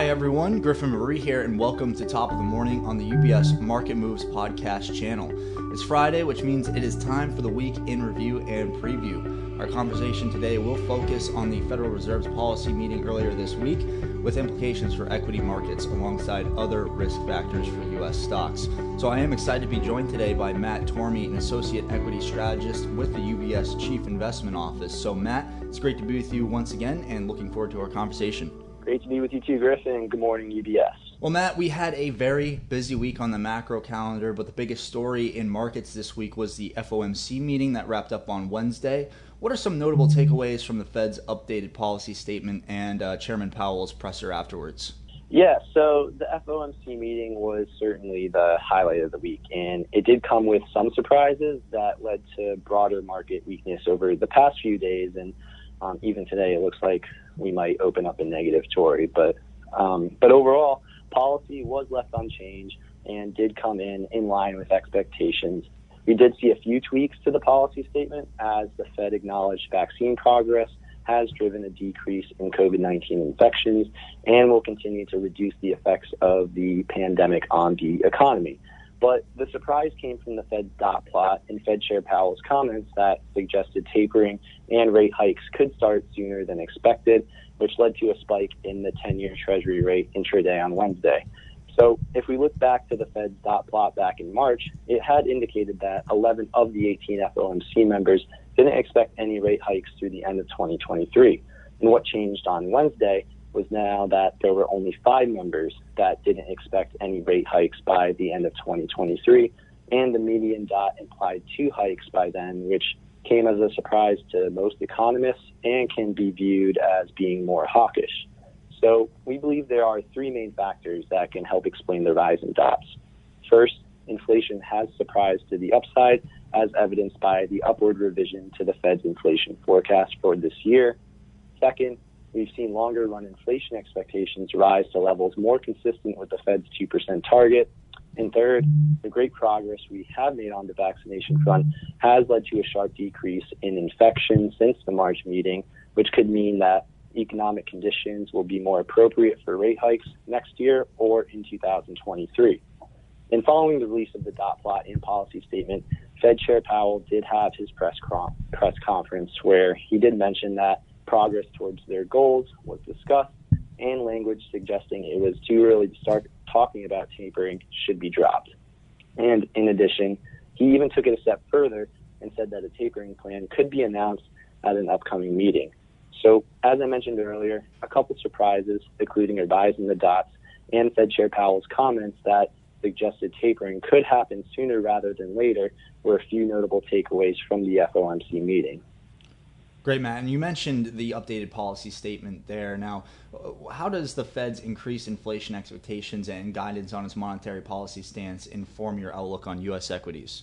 Hi, everyone. Griffin Marie here, and welcome to Top of the Morning on the UBS Market Moves podcast channel. It's Friday, which means it is time for the week in review and preview. Our conversation today will focus on the Federal Reserve's policy meeting earlier this week with implications for equity markets alongside other risk factors for U.S. stocks. So I am excited to be joined today by Matt Tormey, an associate equity strategist with the UBS Chief Investment Office. So, Matt, it's great to be with you once again and looking forward to our conversation. Great to be with you too, Griffin. Good morning, UBS. Well, Matt, we had a very busy week on the macro calendar, but the biggest story in markets this week was the FOMC meeting that wrapped up on Wednesday. What are some notable takeaways from the Fed's updated policy statement and uh, Chairman Powell's presser afterwards? Yeah, so the FOMC meeting was certainly the highlight of the week, and it did come with some surprises that led to broader market weakness over the past few days. And um, even today, it looks like we might open up a negative Tory. But um, but overall, policy was left unchanged and did come in in line with expectations. We did see a few tweaks to the policy statement as the Fed acknowledged vaccine progress has driven a decrease in COVID 19 infections and will continue to reduce the effects of the pandemic on the economy. But the surprise came from the Fed's dot plot and Fed Chair Powell's comments that suggested tapering and rate hikes could start sooner than expected, which led to a spike in the 10 year Treasury rate intraday on Wednesday. So if we look back to the Fed's dot plot back in March, it had indicated that 11 of the 18 FOMC members didn't expect any rate hikes through the end of 2023. And what changed on Wednesday was now that there were only five members that didn't expect any rate hikes by the end of 2023, and the median dot implied two hikes by then, which came as a surprise to most economists and can be viewed as being more hawkish. So we believe there are three main factors that can help explain the rise in dots. First, inflation has surprised to the upside, as evidenced by the upward revision to the Fed's inflation forecast for this year. Second, we've seen longer run inflation expectations rise to levels more consistent with the Fed's 2% target. And third, the great progress we have made on the vaccination front has led to a sharp decrease in infections since the March meeting, which could mean that economic conditions will be more appropriate for rate hikes next year or in 2023. And following the release of the dot plot and policy statement, Fed Chair Powell did have his press, press conference where he did mention that progress towards their goals was discussed, and language suggesting it was too early to start talking about tapering should be dropped. And in addition, he even took it a step further and said that a tapering plan could be announced at an upcoming meeting. So, as I mentioned earlier, a couple surprises, including advising the dots and Fed Chair Powell's comments that suggested tapering could happen sooner rather than later, were a few notable takeaways from the FOMC meeting. Great, Matt. And you mentioned the updated policy statement there. Now, uh, how does the Fed's increased inflation expectations and guidance on its monetary policy stance inform your outlook on U.S. equities?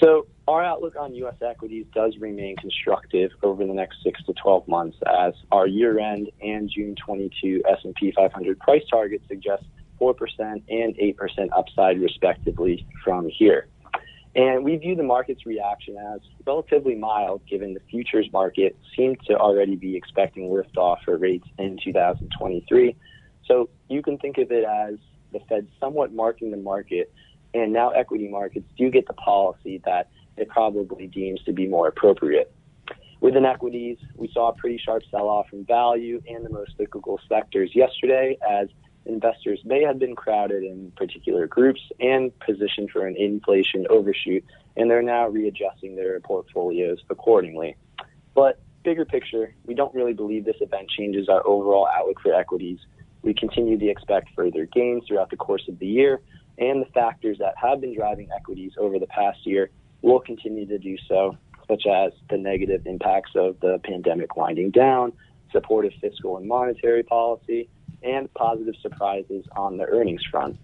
So, our outlook on U.S. equities does remain constructive over the next six to 12 months, as our year-end and June 22 S&P 500 price targets suggest 4% and 8% upside, respectively, from here. And we view the market's reaction as relatively mild, given the futures market seems to already be expecting liftoff for rates in 2023. So you can think of it as the Fed somewhat marking the market, and now equity markets do get the policy that it probably deems to be more appropriate. Within equities, we saw a pretty sharp sell off in value and the most cyclical sectors yesterday as investors may have been crowded in particular groups and positioned for an inflation overshoot, and they're now readjusting their portfolios accordingly. But bigger picture, we don't really believe this event changes our overall outlook for equities. We continue to expect further gains throughout the course of the year, and the factors that have been driving equities over the past year will continue to do so, such as the negative impacts of the pandemic winding down, supportive fiscal and monetary policy, and positive surprises on the earnings front.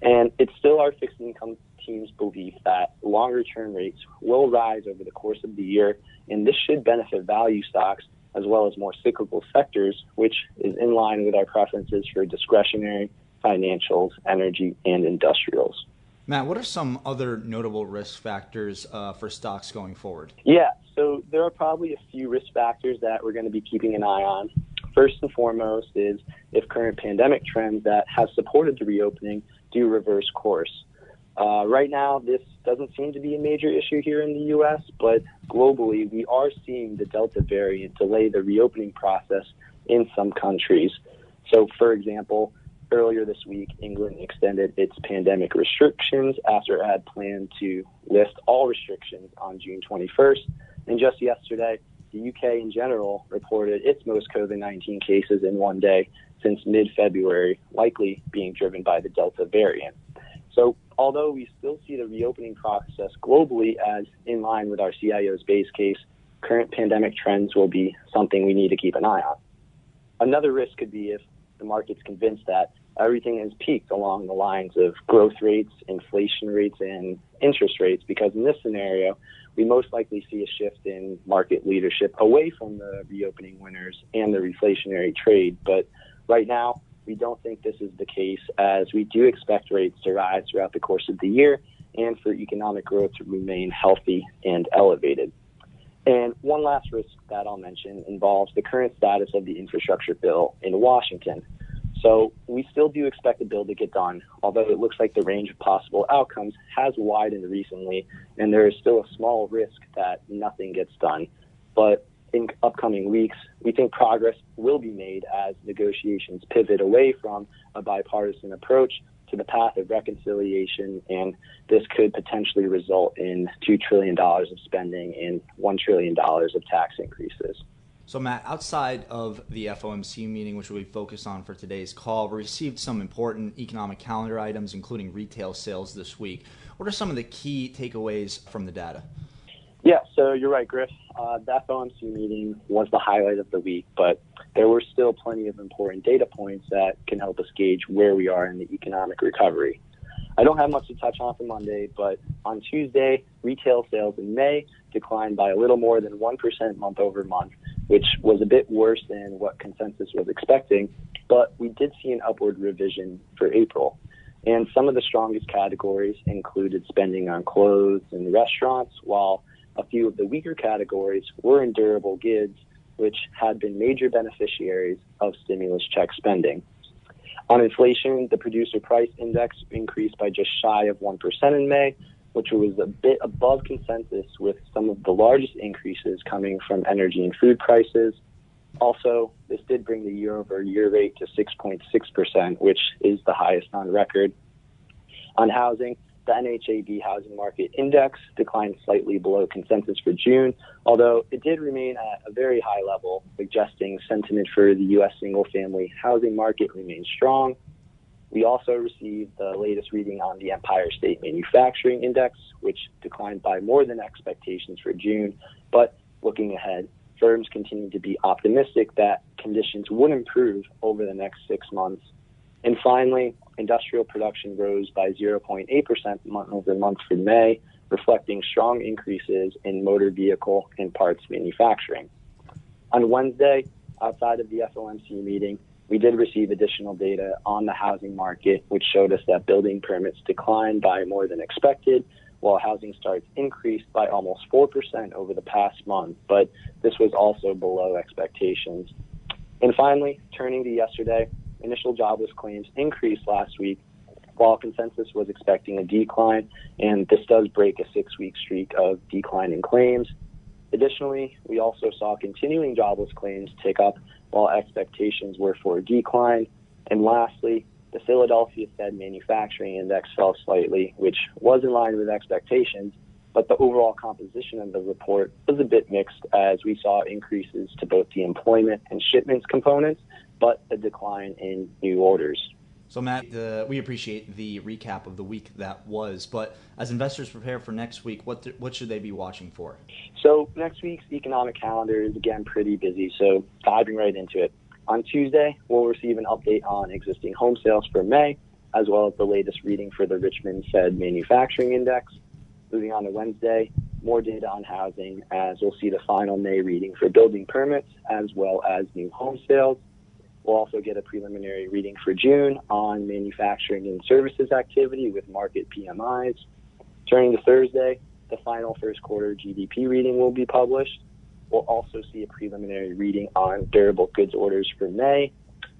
And it's still our fixed income team's belief that longer term rates will rise over the course of the year, and this should benefit value stocks as well as more cyclical sectors, which is in line with our preferences for discretionary, financials, energy, and industrials. Matt, what are some other notable risk factors uh, for stocks going forward? Yeah, so there are probably a few risk factors that we're going to be keeping an eye on. First and foremost is if current pandemic trends that have supported the reopening do reverse course. Uh, right now, this doesn't seem to be a major issue here in the U.S., but globally, we are seeing the Delta variant delay the reopening process in some countries. So, for example, earlier this week, England extended its pandemic restrictions after it had planned to lift all restrictions on June 21st. And just yesterday, the UK in general reported its most COVID 19 cases in one day since mid February, likely being driven by the Delta variant. So, although we still see the reopening process globally as in line with our CIO's base case, current pandemic trends will be something we need to keep an eye on. Another risk could be if the market's convinced that everything has peaked along the lines of growth rates, inflation rates, and interest rates, because in this scenario, we most likely see a shift in market leadership away from the reopening winners and the reflationary trade. But right now, we don't think this is the case as we do expect rates to rise throughout the course of the year and for economic growth to remain healthy and elevated. And one last risk that I'll mention involves the current status of the infrastructure bill in Washington. So we still do expect the bill to get done, although it looks like the range of possible outcomes has widened recently, and there is still a small risk that nothing gets done. But in upcoming weeks, we think progress will be made as negotiations pivot away from a bipartisan approach to the path of reconciliation, and this could potentially result in $2 trillion of spending and $1 trillion of tax increases. So, Matt, outside of the FOMC meeting, which we'll be focused on for today's call, we received some important economic calendar items, including retail sales this week. What are some of the key takeaways from the data? Yeah, so you're right, Griff. Uh, the FOMC meeting was the highlight of the week, but there were still plenty of important data points that can help us gauge where we are in the economic recovery. I don't have much to touch on for Monday, but on Tuesday, retail sales in May declined by a little more than 1% month over month, which was a bit worse than what consensus was expecting. But we did see an upward revision for April. And some of the strongest categories included spending on clothes and restaurants, while a few of the weaker categories were in durable goods, which had been major beneficiaries of stimulus check spending. On inflation, the producer price index increased by just shy of 1% in May, which was a bit above consensus, with some of the largest increases coming from energy and food prices. Also, this did bring the year over year rate to 6.6%, which is the highest on record. On housing, the NAHB housing market index declined slightly below consensus for June, although it did remain at a very high level, suggesting sentiment for the U.S. single family housing market remains strong. We also received the latest reading on the Empire State Manufacturing Index, which declined by more than expectations for June. But looking ahead, firms continue to be optimistic that conditions would improve over the next six months. And finally, industrial production rose by 0.8% month over month for May, reflecting strong increases in motor vehicle and parts manufacturing. On Wednesday, outside of the FOMC meeting, we did receive additional data on the housing market, which showed us that building permits declined by more than expected, while housing starts increased by almost 4% over the past month, but this was also below expectations. And finally, turning to yesterday, initial jobless claims increased last week, while consensus was expecting a decline, and this does break a six week streak of declining claims. Additionally, we also saw continuing jobless claims tick up while expectations were for a decline. And lastly, the Philadelphia Fed Manufacturing Index fell slightly, which was in line with expectations, but the overall composition of the report was a bit mixed as we saw increases to both the employment and shipments components, but a decline in new orders. So, Matt, uh, we appreciate the recap of the week that was, but as investors prepare for next week, what, what should they be watching for? So, next week's economic calendar is again pretty busy, so diving right into it. On Tuesday, we'll receive an update on existing home sales for May, as well as the latest reading for the Richmond Fed Manufacturing Index. Moving on to Wednesday, more data on housing, as we'll see the final May reading for building permits, as well as new home sales. We'll also get a preliminary reading for June on manufacturing and services activity with Markit PMIs. Turning to Thursday, the final first quarter GDP reading will be published. We'll also see a preliminary reading on durable goods orders for May.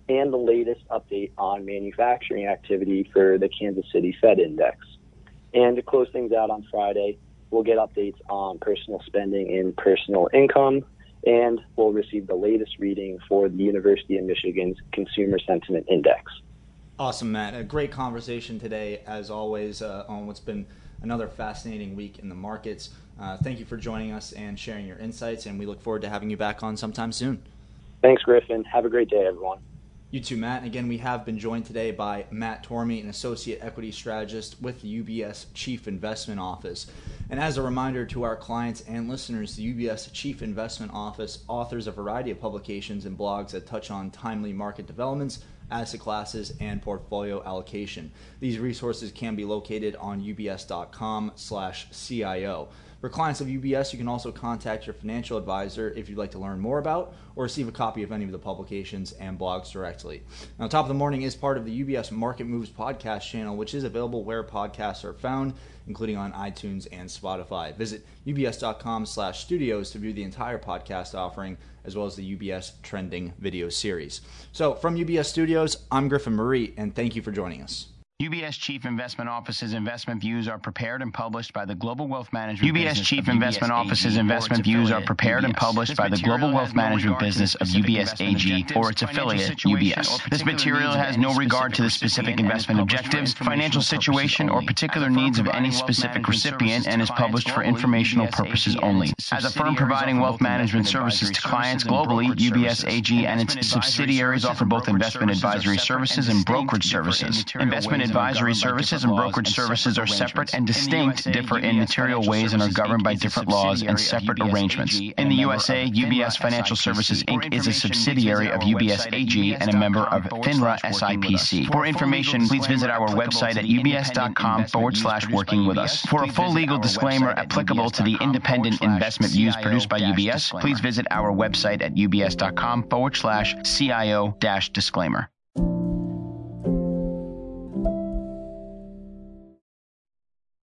and the latest update on manufacturing activity for the Kansas City Fed Index. And to close things out on Friday, we'll get updates on personal spending and personal income, and we'll receive the latest reading for the University of Michigan's Consumer Sentiment Index. Awesome, Matt. A great conversation today, as always, uh, on what's been another fascinating week in the markets. Uh, thank you for joining us and sharing your insights, and we look forward to having you back on sometime soon. Thanks, Griffin. Have a great day, everyone. You too, Matt. And again, we have been joined today by Matt Tormey, an associate equity strategist with the UBS Chief Investment Office. And as a reminder to our clients and listeners, the UBS Chief Investment Office authors a variety of publications and blogs that touch on timely market developments, asset classes, and portfolio allocation. These resources can be located on ubs.com/cio. For clients of UBS, you can also contact your financial advisor if you'd like to learn more about or receive a copy of any of the publications and blogs directly. Now, Top of the Morning is part of the UBS Market Moves podcast channel, which is available where podcasts are found, including on iTunes and Spotify. Visit ubs.com slash studios to view the entire podcast offering as well as the UBS Trending video series. So, from UBS Studios, I'm Griffin Marie, and thank you for joining us. UBS Chief Investment Office's investment views are prepared and published by the Global Wealth Management UBS business Chief of Investment UBS Office's AG investment or its views are affiliate, prepared and UBS. published This by the material Global Wealth has no Management regard to business of UBS AG or its affiliate, UBS. This material has no regard to the specific specific recipient and is investment objectives, financial situation, or particular As a firm needs of any specific recipient and is published for informational purposes only. As a firm providing wealth management services to clients globally, UBS. AG and its subsidiaries offer both investment advisory services and and brokerage distinct, differ in services. Investment and advisory services and brokerage and services are separate and distinct, USA, differ in material ways, and are governed by different laws and separate UBS arrangements. AG In the USA, UBS Financial. Services Inc. is a subsidiary of UBS AG and a member of FINRA forward slash working with us. SIPC. For For information, please visit our website at applicable to the ubs.com forward slash working with us. For a full legal disclaimer applicable to the independent investment views produced by UBS, please visit our website at ubs.com forward slash CIO dash disclaimer.